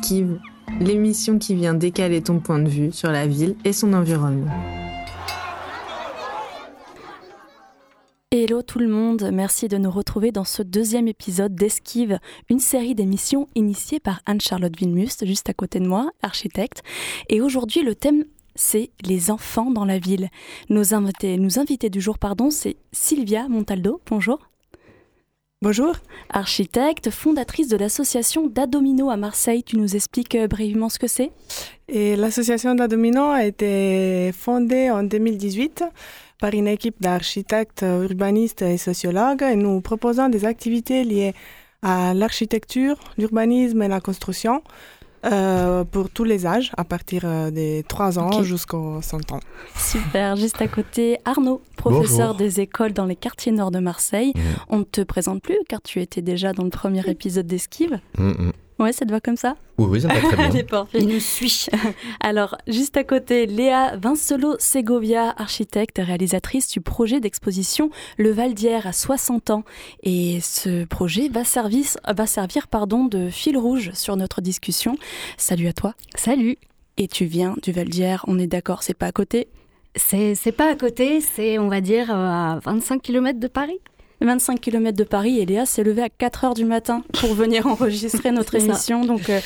Esquive, l'émission qui vient décaler ton point de vue sur la ville et son environnement. Hello tout le monde, merci de nous retrouver dans ce deuxième épisode d'Esquive, une série d'émissions initiée par Anne-Charlotte Villemust, juste à côté de moi, architecte. Et aujourd'hui, le thème c'est les enfants dans la ville. Nos invités, nos invités du jour, pardon, c'est Sylvia Montaldo. Bonjour. Bonjour. Architecte, fondatrice de l'association d'Adomino à Marseille, tu nous expliques euh, brièvement ce que c'est? L'association d'Adomino a été fondée en 2018 par une équipe d'architectes, urbanistes et sociologues et nous proposons des activités liées à l'architecture, l'urbanisme et la construction euh, pour tous les âges, à partir euh, des 3 ans jusqu'aux 100 ans. Super. Juste à côté, Arnaud, professeur des écoles dans les quartiers nord de Marseille. Mmh. On ne te présente plus car tu étais déjà dans le premier épisode d'Esquive. Mmh, Ouais, ça te va comme ça? Oui, oui, ça me va très bien. Il nous suit. Alors, juste à côté, Léa Vincelo Segovia, architecte et réalisatrice du projet d'exposition Le Val d'Hier à 60 ans. Et ce projet va, servir, va servir pardon, de fil rouge sur notre discussion. Salut à toi. Salut. Et tu viens du Val d'Hier, on est d'accord, c'est pas à côté? C'est pas à côté, c'est on va dire à 25 km de Paris. 25 km de Paris et Léa s'est levée à 4 heures du matin pour venir enregistrer notre émission. Donc, euh,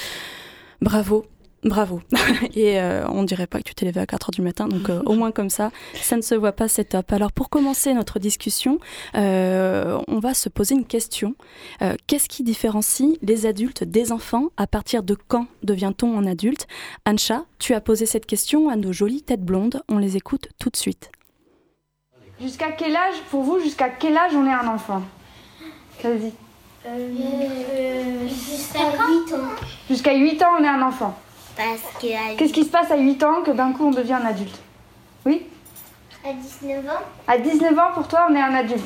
bravo. Bravo. Et euh, on dirait pas que tu t'es levé à 4 heures du matin, donc euh, au moins comme ça, ça ne se voit pas, c'est top. Alors pour commencer notre discussion, on va se poser une question. Qu'est-ce qui différencie les adultes des enfants? À partir de quand devient-on un adulte? Ancha, tu as posé cette question à nos jolies têtes blondes. On les écoute tout de suite. Jusqu'à quel âge, pour vous, jusqu'à quel âge on est un enfant Vas-y. Euh, jusqu'à 8 ans. Jusqu'à 8 ans, on est un enfant. Parce que. Qu'est-ce qui se passe à 8 ans que d'un coup on devient un adulte Oui À 19 ans. À 19 ans, pour toi, on est un adulte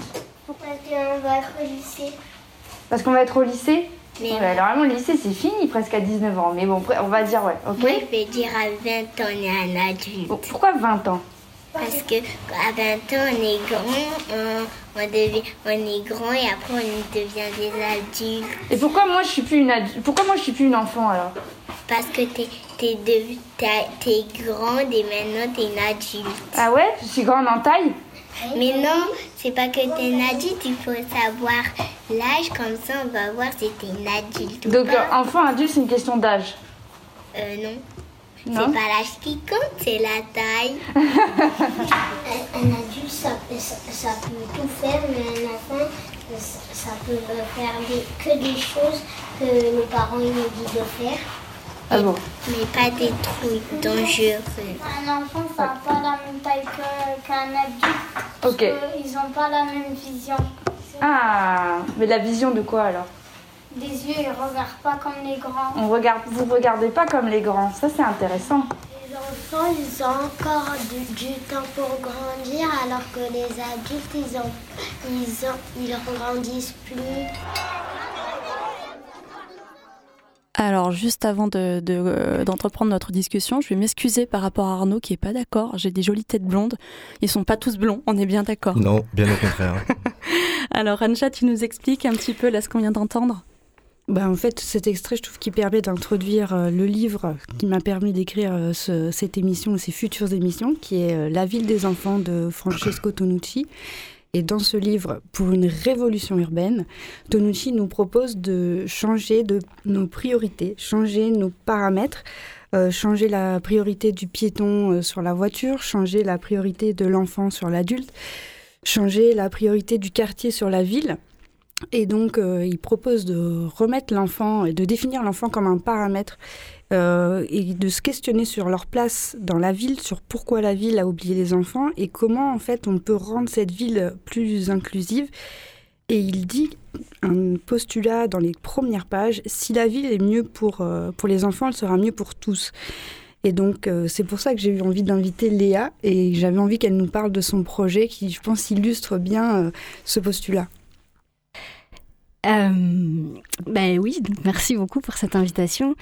Parce qu'on va être au lycée. Parce qu'on va être au lycée mais normalement, le lycée, c'est fini presque à 19 ans. Mais bon, on va dire ouais, ok Moi, je vais dire à 20 ans, on est un adulte. Pourquoi 20 ans parce que à 20 ans, on est grand, on, devient, on est grand et après on devient des adultes. Et pourquoi moi je suis plus une adulte Pourquoi moi je suis plus une enfant alors? Parce que t'es es, es, grande et maintenant t'es une adulte. Ah ouais? Je suis grande en taille? Mais non, c'est pas que t'es une adulte, il faut savoir l'âge, comme ça on va voir si t'es une adulte. Donc enfant, adulte, c'est une question d'âge Euh non. C'est pas l'âge qui compte, c'est la taille. un adulte, ça, ça, peut tout faire, mais un enfant, ça, peut faire que des choses que nos parents nous disent de faire. Ah bon Mais pas des trucs dangereux. Un enfant, ça n'a pas la même taille qu'un adulte. Ok. Ils n'ont pas la même vision. Ah, mais la vision de quoi alors? Des yeux, ils regardent pas comme les grands. On regarde, vous regardez pas comme les grands, ça c'est intéressant. Les enfants, ils ont encore du, temps pour grandir, alors que les adultes, ils ont, ils ont, ils grandissent plus. Alors, juste avant euh, d'entreprendre de, notre discussion, je vais m'excuser par rapport à Arnaud qui est pas d'accord. J'ai des jolies têtes blondes. Ils sont pas tous blonds, on est bien d'accord. Non, bien au contraire. Alors, Anja, tu nous expliques un petit peu là ce qu'on vient d'entendre? Bah, en fait, cet extrait, je trouve qu'il permet d'introduire euh, le livre qui m'a permis d'écrire euh, cette émission, ces futures émissions, qui est euh, La ville des enfants de Francesco Tonucci. Et dans ce livre, pour une révolution urbaine, Tonucci nous propose de changer de nos priorités, changer nos paramètres, changer la priorité du piéton sur la voiture, changer la priorité de l'enfant sur l'adulte, changer la priorité du quartier sur la ville et donc, euh, il propose de remettre l'enfant et de définir l'enfant comme un paramètre euh, et de se questionner sur leur place dans la ville, sur pourquoi la ville a oublié les enfants et comment en fait on peut rendre cette ville plus inclusive. Et il dit un postulat dans les premières pages si la ville est mieux pour, euh, pour les enfants, elle sera mieux pour tous. Et donc, c'est pour ça que j'ai eu envie d'inviter Léa et j'avais envie qu'elle nous parle de son projet qui, je pense, illustre bien ce postulat. Euh, ben oui, merci beaucoup pour cette invitation.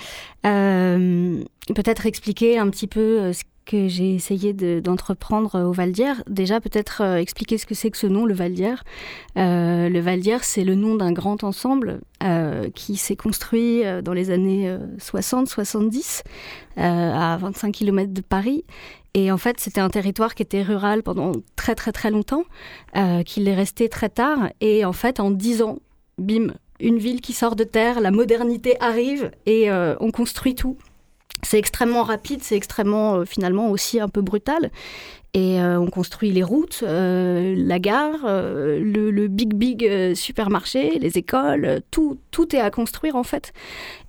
Euh, peut-être expliquer un petit peu euh, que j'ai essayé d'entreprendre au Val d'Hier. Déjà, peut-être expliquer ce que c'est que ce nom, le Val d'Hier. le Val d'Hier, c'est le nom d'un grand ensemble qui s'est construit dans les années 60-70 à 25 km de Paris et en fait, c'était un territoire qui était rural pendant très très très longtemps, euh, qu'il est resté très tard. Et en fait, en dix ans, bim, une ville qui sort de terre, la modernité arrive et euh, on construit tout. C'est extrêmement rapide, c'est extrêmement euh, finalement aussi un peu brutal. Et euh, on construit les routes, la gare, le, le, big big supermarché, les écoles, tout, tout est à construire en fait.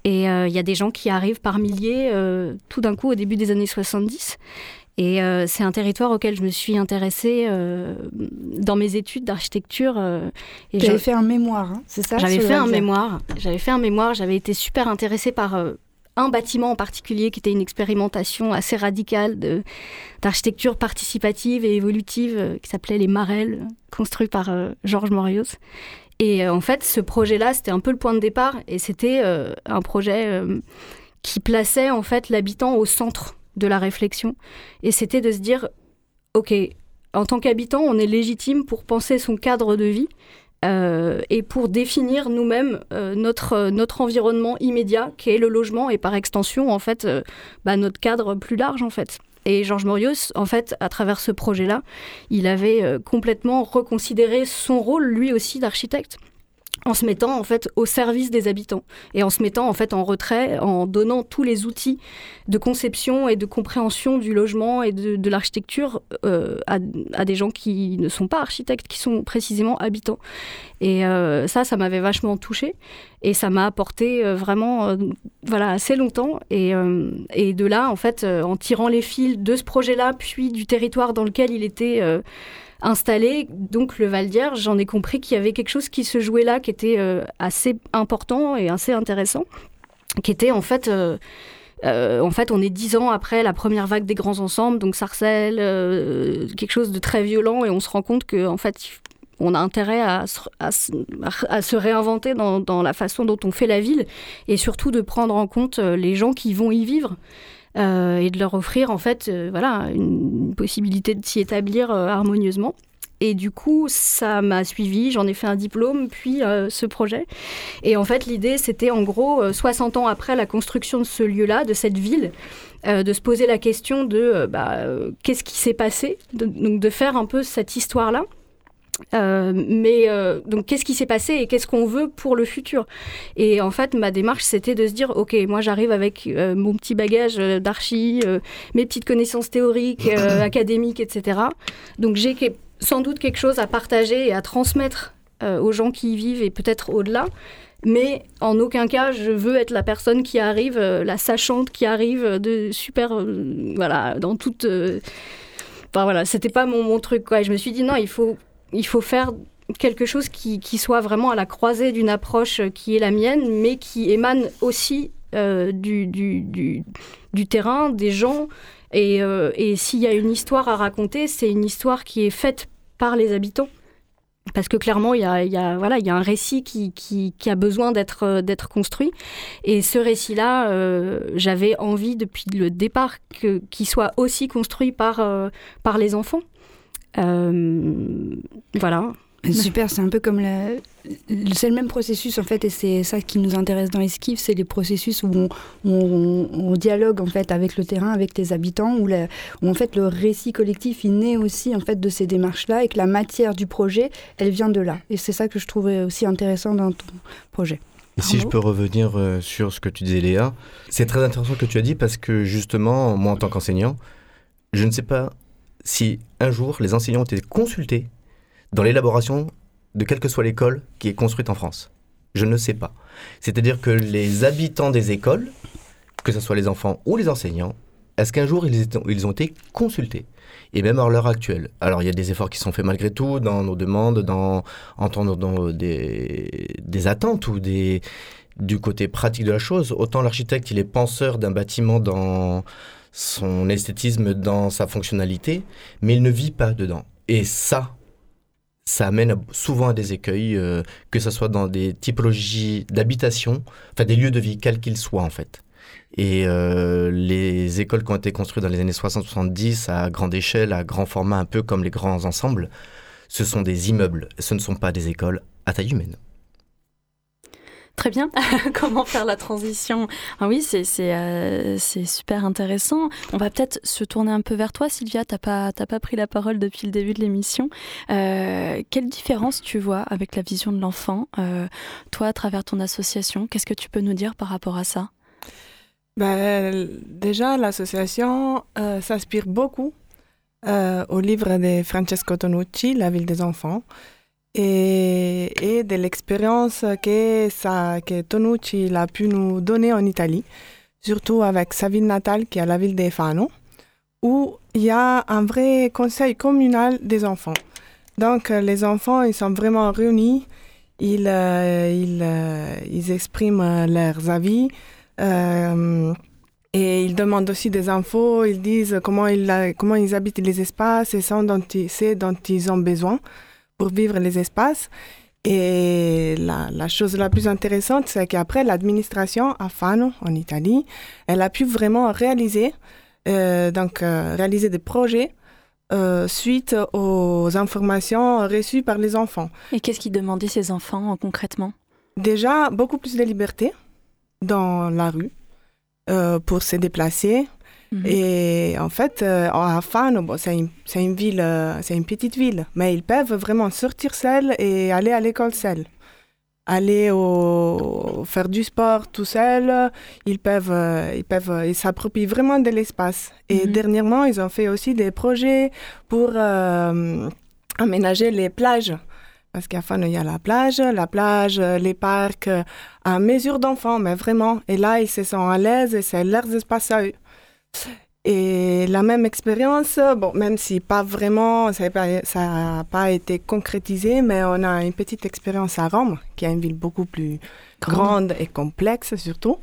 Et il y a des gens qui arrivent par milliers tout d'un coup au début des années 70. Et euh, c'est un territoire auquel je me suis intéressée euh, dans mes études d'architecture. Euh, J'avais fait un mémoire, hein, c'est ça J'avais fait un mémoire. J'avais fait un mémoire. J'avais été super intéressée par un bâtiment en particulier qui était une expérimentation assez radicale d'architecture participative et évolutive qui s'appelait les Marelles, construit par Georges Morios. Et en fait, ce projet-là, c'était un peu le point de départ et c'était un projet qui plaçait en fait l'habitant au centre de la réflexion. Et c'était de se dire, OK, en tant qu'habitant, on est légitime pour penser son cadre de vie euh, et pour définir nous-mêmes euh, notre, notre environnement immédiat, qui est le logement, et par extension, en fait, euh, bah, notre cadre plus large, en fait. Et Georges Morios, en fait, à travers ce projet-là, il avait complètement reconsidéré son rôle, lui aussi, d'architecte en se mettant en fait au service des habitants et en se mettant en fait en retrait, en donnant tous les outils de conception et de compréhension du logement et de, l'architecture euh, à, des gens qui ne sont pas architectes, qui sont précisément habitants. Et euh, ça, ça m'avait vachement touché et ça m'a apporté euh, vraiment voilà assez longtemps. Et, et, de là en fait en tirant les fils de ce projet-là puis du territoire dans lequel il était installé, donc le Val d'Hier, j'en ai compris qu'il y avait quelque chose qui se jouait là, qui était euh, assez important et assez intéressant, qui était en fait... Euh, euh, en fait, on est dix ans après la première vague des grands ensembles, donc Sarcelles, quelque chose de très violent, et on se rend compte que en fait, on a intérêt à, se réinventer dans, la façon dont on fait la ville, et surtout de prendre en compte les gens qui vont y vivre. Euh, et de leur offrir en fait euh, voilà, une, possibilité de s'y établir euh, harmonieusement. Et du coup, ça m'a suivi, j'en ai fait un diplôme, puis ce projet. Et en fait, l'idée, c'était en gros, 60 ans après la construction de ce lieu-là, de cette ville, de se poser la question de bah, qu'est-ce qui s'est passé, donc de faire un peu cette histoire-là. Euh, mais euh, donc, qu'est-ce qui s'est passé et qu'est-ce qu'on veut pour le futur? Et en fait, ma démarche, c'était de se dire, ok, moi, j'arrive avec euh, mon petit bagage d'archi, mes petites connaissances théoriques, académiques, etc. Donc, j'ai sans doute quelque chose à partager et à transmettre aux gens qui y vivent et peut-être au-delà. Mais en aucun cas, je veux être la personne qui arrive, la sachante qui arrive de super, voilà, dans toute. Enfin voilà, c'était pas mon, mon truc. Quoi. je me suis dit non, il faut il faut faire quelque chose qui, soit vraiment à la croisée d'une approche qui est la mienne, mais qui émane aussi euh, du, terrain, des gens. Euh, et, s'il y a une histoire à raconter, c'est une histoire qui est faite par les habitants. Parce que clairement, il y a, voilà, il y a un récit qui, a besoin d'être, d'être construit. Et ce récit-là, euh, j'avais envie depuis le départ qu'il soit aussi construit par les enfants. Euh, voilà. Super, c'est un peu comme le, c'est le même processus en fait, et c'est ça qui nous intéresse dans Esquive, c'est les processus où on, dialogue en fait avec le terrain, avec les habitants, où, où, en fait le récit collectif il naît aussi en fait de ces démarches-là, et que la matière du projet, elle vient de là. Et c'est ça que je trouvais aussi intéressant dans ton projet. Et si je peux revenir euh, sur ce que tu disais Léa, c'est très intéressant ce que tu as dit parce que justement, moi en tant qu'enseignant, je ne sais pas si un jour les enseignants ont été consultés dans l'élaboration de quelle que soit l'école qui est construite en France. Je ne sais pas. C'est-à-dire que les habitants des écoles, que ce soit les enfants ou les enseignants, est-ce qu'un jour ils, ont été consultés? Et même à l'heure actuelle. Alors il y a des efforts qui sont faits malgré tout dans nos demandes, dans entendre dans des, des attentes ou des, du côté pratique de la chose. Autant l'architecte il est penseur d'un bâtiment dans son esthétisme dans sa fonctionnalité, mais il ne vit pas dedans. Et ça, ça amène souvent à des écueils, euh, que ce soit dans des typologies d'habitation, enfin des lieux de vie, quels qu'ils soient en fait. Et euh, les écoles qui ont été construites dans les années 60-70 à grande échelle, à grand format, un peu comme les grands ensembles, ce sont des immeubles, ce ne sont pas des écoles à taille humaine. Très bien. Comment faire la transition? Ah Oui, euh, c'est super intéressant. On va peut-être se tourner un peu vers toi, Sylvia. Tu n'as pas, pas pris la parole depuis le début de l'émission. Euh, quelle différence tu vois avec la vision de l'enfant, euh, toi, à travers ton association? Qu'est-ce que tu peux nous dire par rapport à ça? Ben, Déjà, l'association s'inspire beaucoup au livre de Francesco Tonucci, La ville des enfants et, de l'expérience que, que Tonucci a pu nous donner en Italie, surtout avec sa ville natale qui est la ville de Fano, où il y a un vrai conseil communal des enfants. Donc les enfants, ils sont vraiment réunis, ils, euh, ils, euh, ils expriment leurs avis. Euh, et ils demandent aussi des infos, ils disent comment ils, comment ils habitent les espaces et ce dont, dont ils ont besoin pour vivre les espaces. Et la, la, chose la plus intéressante, c'est qu'après, l'administration à Fano, en Italie, elle a pu vraiment réaliser, euh, donc, euh, réaliser des projets euh, suite aux informations reçues par les enfants. Et qu'est-ce qu'ils demandaient ces enfants concrètement? Déjà, beaucoup plus de liberté dans la rue pour se déplacer, Mhm. Et en fait, euh, à Fano, bon, c'est une, une, ville, euh, c'est une petite ville, mais ils peuvent vraiment sortir seuls et aller à l'école seuls. Aller au, faire du sport tout seul, ils peuvent, euh, ils peuvent, ils s'approprient vraiment de l'espace. Et mhm. dernièrement, ils ont fait aussi des projets pour aménager les plages. Parce qu'à Fano, il y a la plage, la plage, les parcs, à mesure d'enfants, mais vraiment. Et là, ils se sentent à l'aise et c'est leurs espaces à eux. Et la même expérience, bon, même si pas vraiment, ça n'a pas, été concrétisé, mais on a une petite expérience à Rome, qui est une ville beaucoup plus grande, et complexe surtout.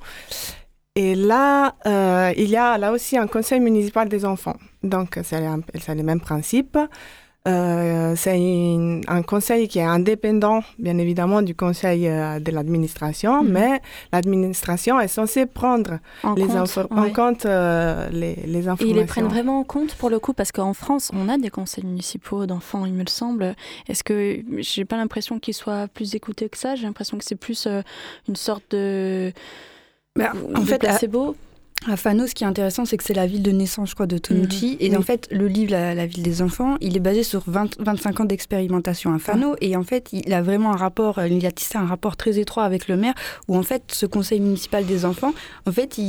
Et là, euh, il y a là aussi un conseil municipal des enfants. Donc, c'est le même principe. Euh, c'est un conseil qui est indépendant, bien évidemment, du conseil euh, de l'administration, mhm. mais l'administration est censée prendre en les compte, en compte euh, les, les, informations. Et ils les prennent vraiment en compte pour le coup, parce qu'en France, on a des conseils municipaux d'enfants, il me semble. Est-ce que j'ai pas l'impression qu'ils soient plus écoutés que ça? J'ai l'impression que c'est plus une sorte de. Bah, en fait, placebo. À Fano, ce qui est intéressant, c'est que c'est la ville de naissance, je crois, de Tonucci. Mhm. Et en fait, le livre la, ville des enfants, il est basé sur 20, 25 ans d'expérimentation à Fano. Ah. Et en fait, il a vraiment un rapport, euh, il a tissé un rapport très étroit avec le maire, où en fait, ce conseil municipal des enfants, en fait,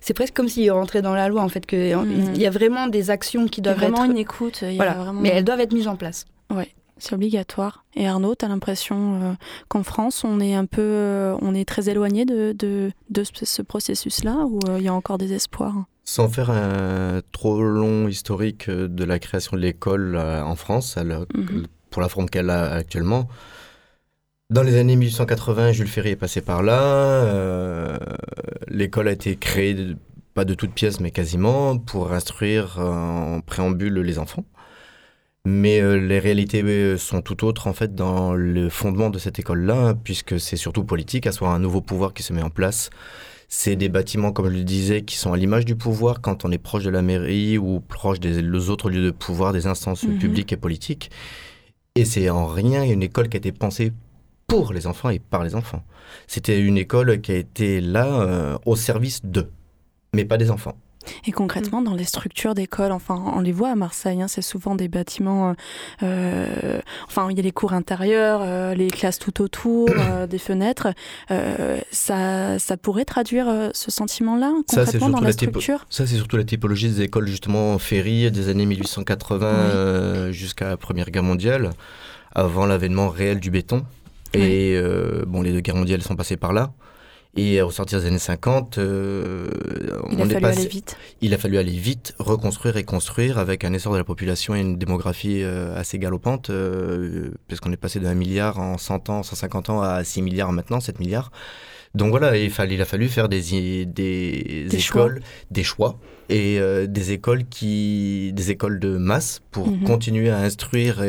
c'est presque comme s'il rentrait dans la loi, en fait, qu'il mhm. il y a vraiment des actions qui doivent vraiment être... une écoute. voilà. Mais elles doivent être mises en place. Ouais c'est obligatoire. Et Arnaud, tu as l'impression euh, qu'en France, on est un peu, euh, on est très éloigné de, de, de ce processus-là, ou euh, il y a encore des espoirs? Sans faire un trop long historique de la création de l'école en France, mhm. pour la forme qu'elle a actuellement, dans les années 1880, Jules Ferry est passé par là. l'école a été créée, pas de toutes pièces, mais quasiment, pour instruire en préambule les enfants. Mais euh, les réalités euh, sont tout autres en fait dans le fondement de cette école-là, puisque c'est surtout politique, à soit un nouveau pouvoir qui se met en place. C'est des bâtiments, comme je le disais, qui sont à l'image du pouvoir quand on est proche de la mairie ou proche des autres lieux de pouvoir, des instances mhm. publiques et politiques. Et c'est en rien une école qui a été pensée pour les enfants et par les enfants. C'était une école qui a été là euh, au service d'eux, mais pas des enfants. Et concrètement, mm. dans les structures d'école, enfin, on les voit à Marseille, hein, c'est souvent des bâtiments, euh, euh, enfin, il y a les cours intérieurs, euh, les classes tout autour, des fenêtres. ça, ça pourrait traduire ce sentiment-là, concrètement, dans la, structure? Ça, c'est surtout la typologie des écoles, justement, ferry des années 1880 jusqu'à la Première Guerre mondiale, avant l'avènement réel du béton. Et bon, les deux guerres mondiales sont passées par là. Et au sortir des années 50, euh, il a fallu aller vite. Il a fallu aller vite, reconstruire et construire avec un essor de la population et une démographie euh, assez galopante, euh, puisqu'on est passé de 1 milliard en 100 ans, 150 ans à 6 milliards maintenant, 7 milliards. Donc voilà, il, fallait, il a fallu faire des, des, écoles, des choix et des écoles qui, des écoles de masse pour mhm. continuer à instruire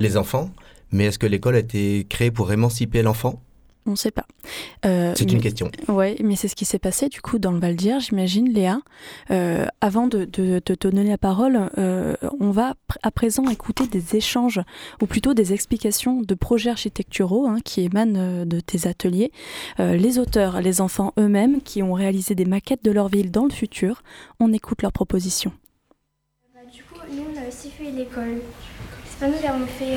les enfants. Mais est-ce que l'école a été créée pour émanciper l'enfant? On ne sait pas. Euh, c'est une question. Oui, mais c'est ce qui s'est passé du coup dans le Val d'Hier, j'imagine, Léa. Euh, avant de, te donner la parole, euh, on va à présent écouter des échanges, ou plutôt des explications de projets architecturaux hein, qui émanent de tes ateliers. les auteurs, les enfants eux-mêmes, qui ont réalisé des maquettes de leur ville dans le futur, on écoute leurs propositions. Bah, du coup, nous, on a aussi fait l'école. C'est pas nous qui avons fait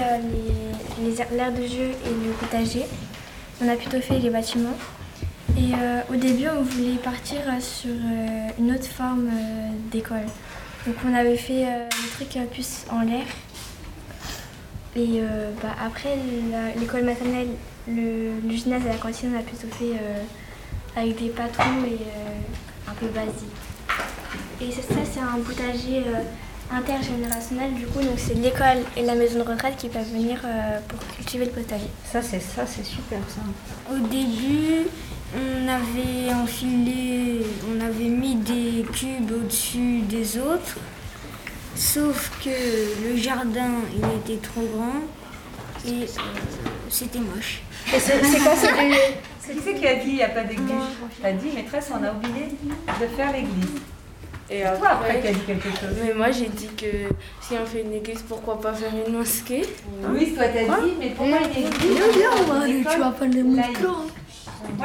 les, l'air de jeu et le potager. On a plutôt fait les bâtiments. Et euh, au début, on voulait partir sur euh, une autre forme euh, d'école. Donc on avait fait des trucs plus en l'air. Et bah, après, l'école maternelle, le, gymnase et la cantine, on a plutôt fait avec des patrons et un peu basique. Et ça, c'est un potager intergénérationnel du coup donc c'est l'école et la maison de retraite qui peuvent venir euh, pour cultiver le potager. Ça c'est ça c'est super ça. Au début on avait enfilé, on avait mis des cubes au-dessus des autres, sauf que le jardin il était trop grand et euh, c'était moche. c'est Qui c'est qui a dit il n'y a pas d'église? T'as dit maîtresse on a oublié de faire l'église. Et toi après qui as dit quelque chose. Mais moi j'ai dit que si on fait une église, pourquoi pas faire une mosquée? Oui, toi t'as dit, mais pourquoi une église on va aller, tu vas pas les Moi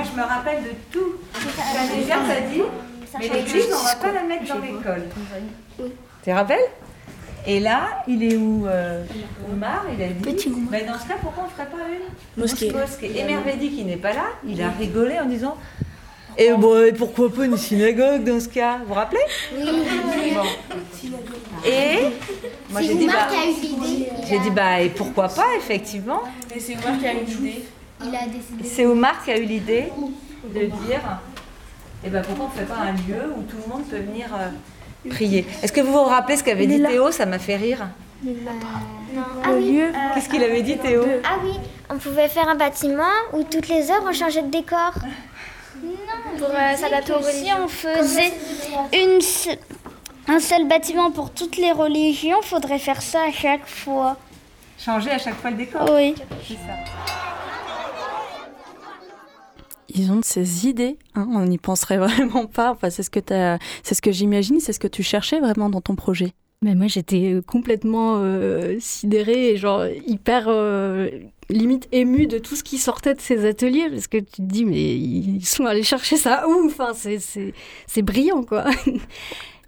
je me rappelle de tout. L'année dernière t'as dit, mais l'église on va pas la mettre dans l'école. Tu te rappelles? Et là, il est où euh, Omar, il a dit. Petit mais dans ce cas, pourquoi on ne ferait pas une mosquée, mosquée? Et Mervedi, qui n'est pas là, il a rigolé en disant et bon, pourquoi pas une synagogue dans ce cas Vous vous rappelez Oui. Et moi j'ai dit bah, j'ai dit bah et pourquoi pas effectivement. Et c'est Omar qui a eu l'idée. Il a décidé. C'est Omar qui a eu l'idée de dire et eh ben pourquoi on ne fait pas un lieu où tout le monde peut venir euh, prier. Est-ce que vous vous rappelez ce qu'avait dit Théo Ça m'a fait rire. non. Ah oui. Qu'est-ce qu'il avait dit Théo Ah oui, on pouvait faire un bâtiment où toutes les heures on changeait de décor. Non, pour euh, s'adapter Si on faisait une, un seul bâtiment pour toutes les religions, il faudrait faire ça à chaque fois. Changer à chaque fois le décor Oui. C'est ça. Ils ont de ces idées, hein, on n'y penserait vraiment pas. Enfin, c'est ce que, c'est ce que j'imagine, c'est ce que tu cherchais vraiment dans ton projet. Mais moi, j'étais euh, complètement euh, sidérée et genre hyper euh, limite émue de tout ce qui sortait de ces ateliers parce que tu te dis mais ils sont allés chercher ça où Enfin, c'est brillant quoi.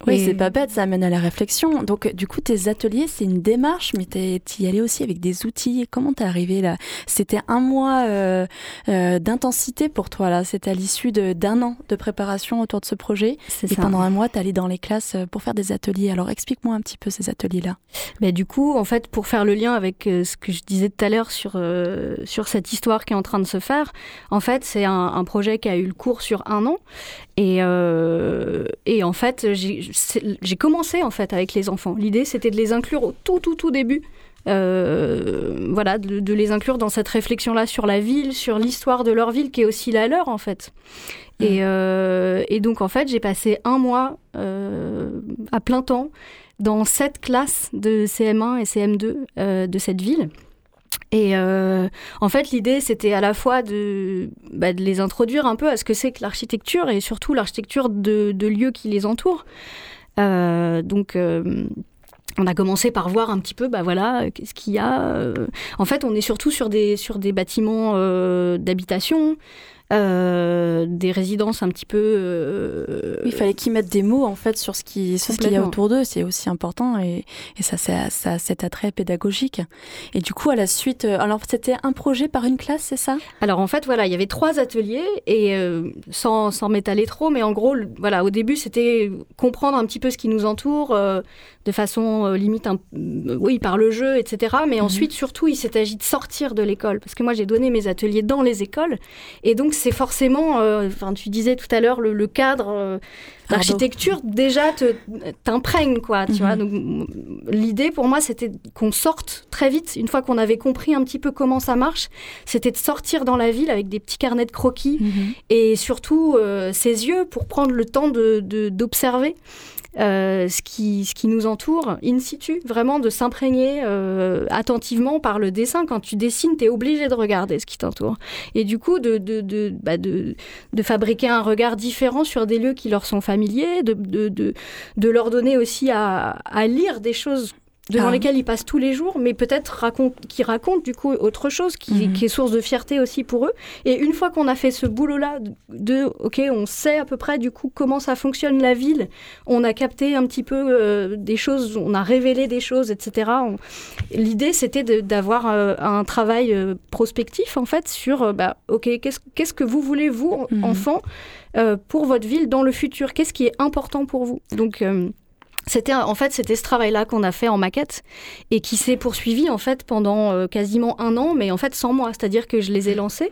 Oui, c'est pas bête, ça amène à la réflexion. Donc, du coup, tes ateliers, c'est une démarche, mais tu y allais aussi avec des outils. Comment t'es arrivé là? C'était un mois euh, euh, d'intensité pour toi, là. C'était à l'issue d'un an de préparation autour de ce projet. Et pendant un mois, tu allais dans les classes euh, pour faire des ateliers. Alors, explique-moi un petit peu ces ateliers-là. Bah, du coup, en fait, pour faire le lien avec ce que je disais tout à l'heure sur, sur cette histoire qui est en train de se faire, en fait, c'est un, un, projet qui a eu le cours sur un an. Et, et en fait, j'ai commencé en fait avec les enfants. L'idée c'était de les inclure au tout tout tout début. Euh, voilà, de, les inclure dans cette réflexion-là sur la ville, sur l'histoire de leur ville qui est aussi la leur en fait. Et, mmh. euh, et donc en fait j'ai passé un mois euh, à plein temps dans cette classe de CM1 et CM2 de cette ville. Et en fait, l'idée, c'était à la fois de, bah, de, les introduire un peu à ce que c'est que l'architecture et surtout l'architecture de, lieux qui les entourent. Euh, donc euh, on a commencé par voir un petit peu, bah voilà, qu'est-ce qu'il y a. Euh. En fait, on est surtout sur des, sur des bâtiments d'habitation, euh, des résidences un petit peu. Euh, il fallait qu'ils mettent des mots en fait sur ce qui, ce qu'il y a autour d'eux, c'est aussi important et, et ça, ça, ça cet attrait pédagogique. Et du coup, à la suite, euh, alors c'était un projet par une classe, c'est ça? Alors en fait, voilà, il y avait trois ateliers et sans, sans m'étaler trop, mais en gros, voilà, au début, c'était comprendre un petit peu ce qui nous entoure de façon limite, oui, par le jeu, etc. Mais mhm. ensuite, surtout, il s'est agi de sortir de l'école parce que moi, j'ai donné mes ateliers dans les écoles et donc c'est forcément, euh, enfin, tu disais tout à l'heure, le, cadre euh, d'architecture déjà t'imprègne, quoi. Tu vois. Mhm. Donc l'idée pour moi, c'était qu'on sorte très vite, une fois qu'on avait compris un petit peu comment ça marche, c'était de sortir dans la ville avec des petits carnets de croquis mhm. et surtout euh, ses yeux pour prendre le temps de d'observer. Euh, ce, qui, ce qui nous entoure in situ, vraiment de s'imprégner euh, attentivement par le dessin. Quand tu dessines, tu es obligé de regarder ce qui t'entoure. Et du coup, de, de, de, bah de, de, fabriquer un regard différent sur des lieux qui leur sont familiers, de, de, de, leur donner aussi à, à lire des choses devant ah. lesquels ils passent tous les jours, mais peut-être raconte, qui racontent du coup autre chose, qui, mhm. qui, est source de fierté aussi pour eux. Et une fois qu'on a fait ce boulot-là, de, ok, on sait à peu près du coup comment ça fonctionne la ville, on a capté un petit peu euh, des choses, on a révélé des choses, etc. L'idée c'était d'avoir euh, un travail euh, prospectif en fait sur, bah, ok, qu'est-ce qu'est-ce que vous voulez vous, mhm. enfants, pour votre ville dans le futur? Qu'est-ce qui est important pour vous? Donc c'était en fait c'était ce travail-là qu'on a fait en maquette et qui s'est poursuivi en fait pendant euh, quasiment un an, mais en fait sans moi, c'est-à-dire que je les ai lancés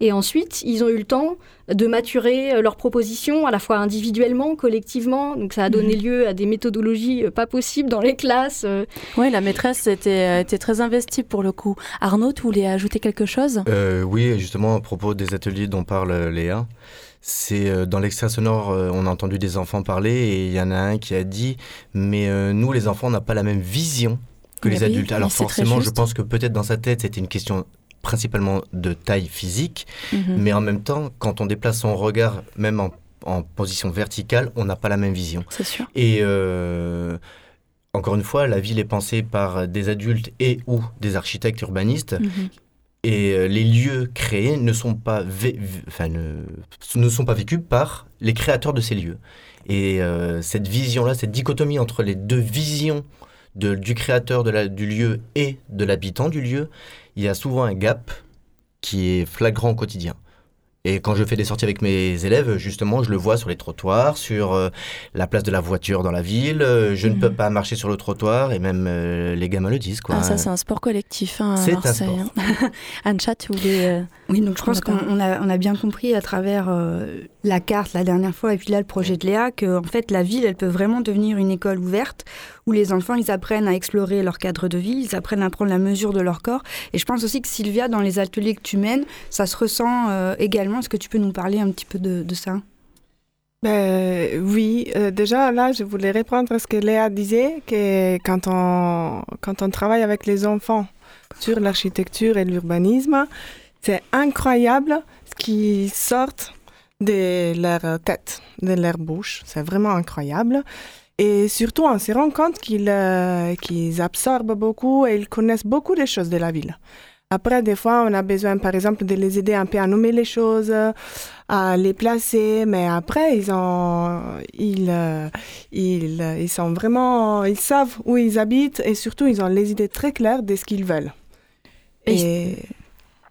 et ensuite ils ont eu le temps de maturer euh, leurs propositions à la fois individuellement, collectivement, donc ça a donné mhm. lieu à des méthodologies euh, pas possibles dans les classes. Oui, la maîtresse était, était très investie pour le coup. Arnaud, tu voulais ajouter quelque chose? Oui, justement à propos des ateliers dont parle Léa. C'est euh, dans l'extrait sonore, euh, on a entendu des enfants parler et il y en a un qui a dit Mais euh, nous, les enfants, on n'a pas la même vision que les adultes. Alors forcément, je pense que peut-être dans sa tête, c'était une question principalement de taille physique, mhm. mais en même temps, quand on déplace son regard, même en, position verticale, on n'a pas la même vision. C'est sûr. Et encore une fois, la ville est pensée par des adultes et ou des architectes urbanistes mhm. Et euh, les lieux créés ne sont pas, enfin, ne, sont pas vécus par les créateurs de ces lieux. Et euh, cette vision-là, cette dichotomie entre les deux visions du créateur du lieu et de l'habitant du lieu, il y a souvent un gap qui est flagrant au quotidien. Et quand je fais des sorties avec mes élèves, justement, je le vois sur les trottoirs, sur euh, la place de la voiture dans la ville. Euh, je ne peux mhm. pas marcher sur le trottoir et même euh, les gamins le disent. Quoi. Ah, ça, c'est un sport collectif hein, à Marseille. Un sport. Hein. Ancha, tu voulais. oui, donc je pense qu'on a, on a bien compris à travers la carte la dernière fois et puis là le projet de Léa que en fait la ville, elle peut vraiment devenir une école ouverte où les enfants, ils apprennent à explorer leur cadre de vie, ils apprennent à prendre la mesure de leur corps. Et je pense aussi que Sylvia, dans les ateliers que tu mènes, ça se ressent également est-ce que tu peux nous parler un petit peu de, ça? Ben, oui, euh, déjà là, je voulais reprendre ce que Léa disait, que quand on, quand on travaille avec les enfants sur l'architecture et l'urbanisme, c'est incroyable ce qui sort de leur tête, de leur bouche. C'est vraiment incroyable. Et surtout, on se rend compte qu'ils euh, absorbent beaucoup et ils connaissent beaucoup des choses de la ville. Après, des fois, on a besoin, par exemple, de les aider un peu à nommer les choses, à les placer, mais après, ils ont, ils, euh, ils, ils sont vraiment, ils savent où ils habitent et surtout, ils ont les idées très claires de ce qu'ils veulent. Et,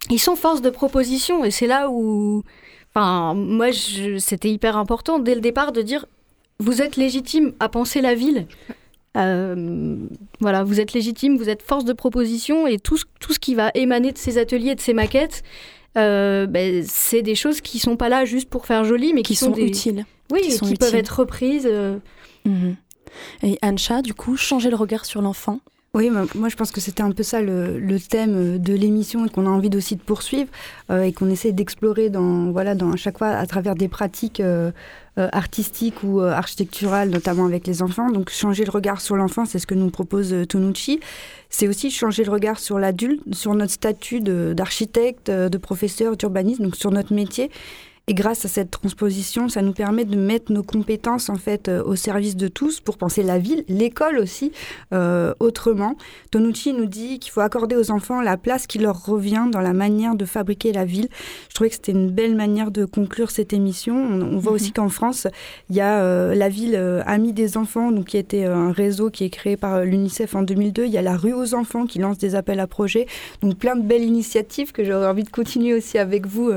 ils sont force de proposition et c'est là où, enfin, moi, c'était hyper important dès le départ de dire, vous êtes légitime à penser la ville. Euh, voilà, vous êtes légitime, vous êtes force de proposition et tout, tout ce qui va émaner de ces ateliers, de ces maquettes, euh, ben, c'est des choses qui sont pas là juste pour faire joli, mais qui, sont, utiles. Oui, qui, qui peuvent être reprises. Euh. Mhm. Et Ancha, du coup, changer le regard sur l'enfant. Oui, moi je pense que c'était un peu ça le, thème de l'émission et qu'on a envie aussi de poursuivre et qu'on essaie d'explorer dans voilà dans à chaque fois à travers des pratiques euh, artistique ou euh, architecturale, notamment avec les enfants. Donc changer le regard sur l'enfant, c'est ce que nous propose euh, Tonucci. C'est aussi changer le regard sur l'adulte, sur notre statut d'architecte, de, professeur, d'urbaniste, donc sur notre métier. Et grâce à cette transposition, ça nous permet de mettre nos compétences en fait euh, au service de tous pour penser la ville, l'école aussi euh, autrement. Tonucci nous dit qu'il faut accorder aux enfants la place qui leur revient dans la manière de fabriquer la ville. Je trouvais que c'était une belle manière de conclure cette émission. On, voit aussi mhm. qu'en France, il y a euh, la ville Amie des enfants, donc qui était un réseau qui est créé par l'UNICEF en 2002. Il y a la rue aux enfants qui lance des appels à projets. Donc plein de belles initiatives que j'aurais envie de continuer aussi avec vous,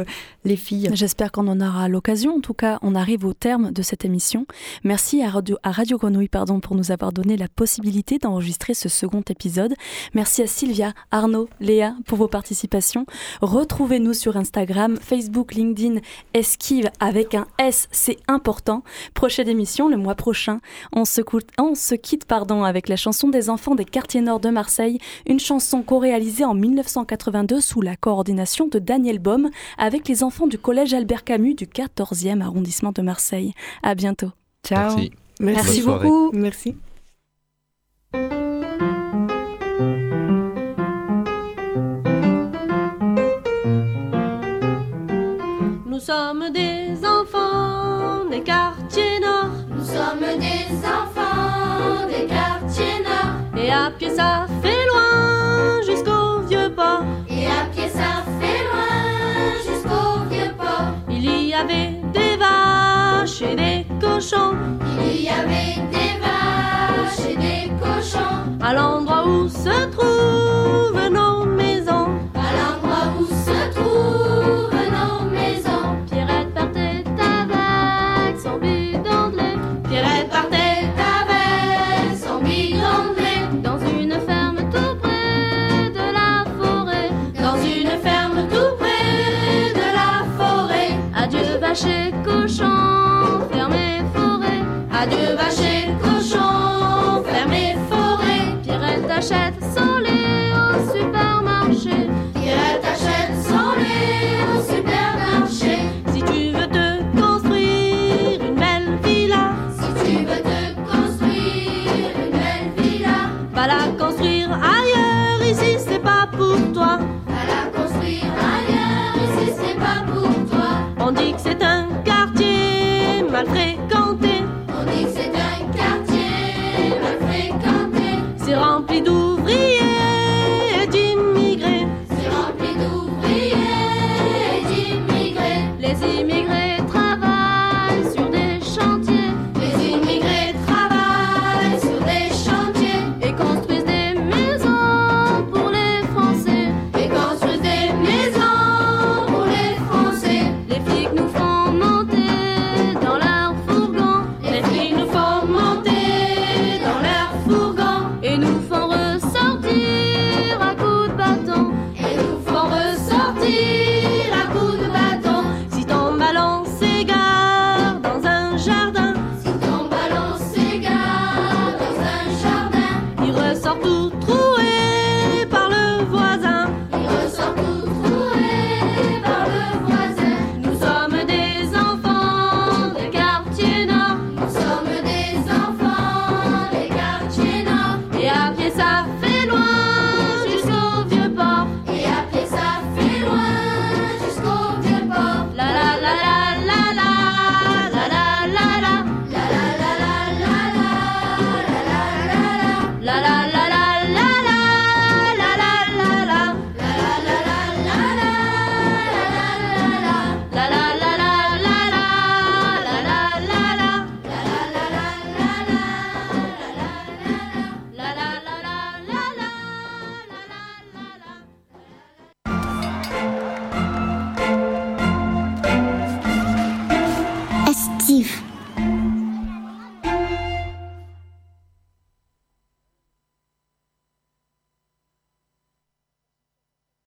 les filles. J'espère qu'on en aura l'occasion. En tout cas, on arrive au terme de cette émission. Merci à Radio, Grenouille pardon, pour nous avoir donné la possibilité d'enregistrer ce second épisode. Merci à Sylvia, Arnaud, Léa pour vos participations. Retrouvez-nous sur Instagram, Facebook, LinkedIn, Esquive avec un S, c'est important. Prochaine émission le mois prochain. On se, on se quitte pardon, avec la chanson des enfants des quartiers nord de Marseille, une chanson co-réalisée en 1982 sous la coordination de Daniel Baum avec les enfants du collège Albert Camus du 14e arrondissement de Marseille. À bientôt. Ciao. Merci, Merci beaucoup. Merci. Nous sommes des enfants des quartiers nord. Nous sommes des enfants des quartiers nord. Et à pied ça fait loin jusqu'au vieux port. Et à pied ça fait il y avait des vaches et des cochons. Il y avait des vaches et des cochons. À l'endroit où se trouvent nos 是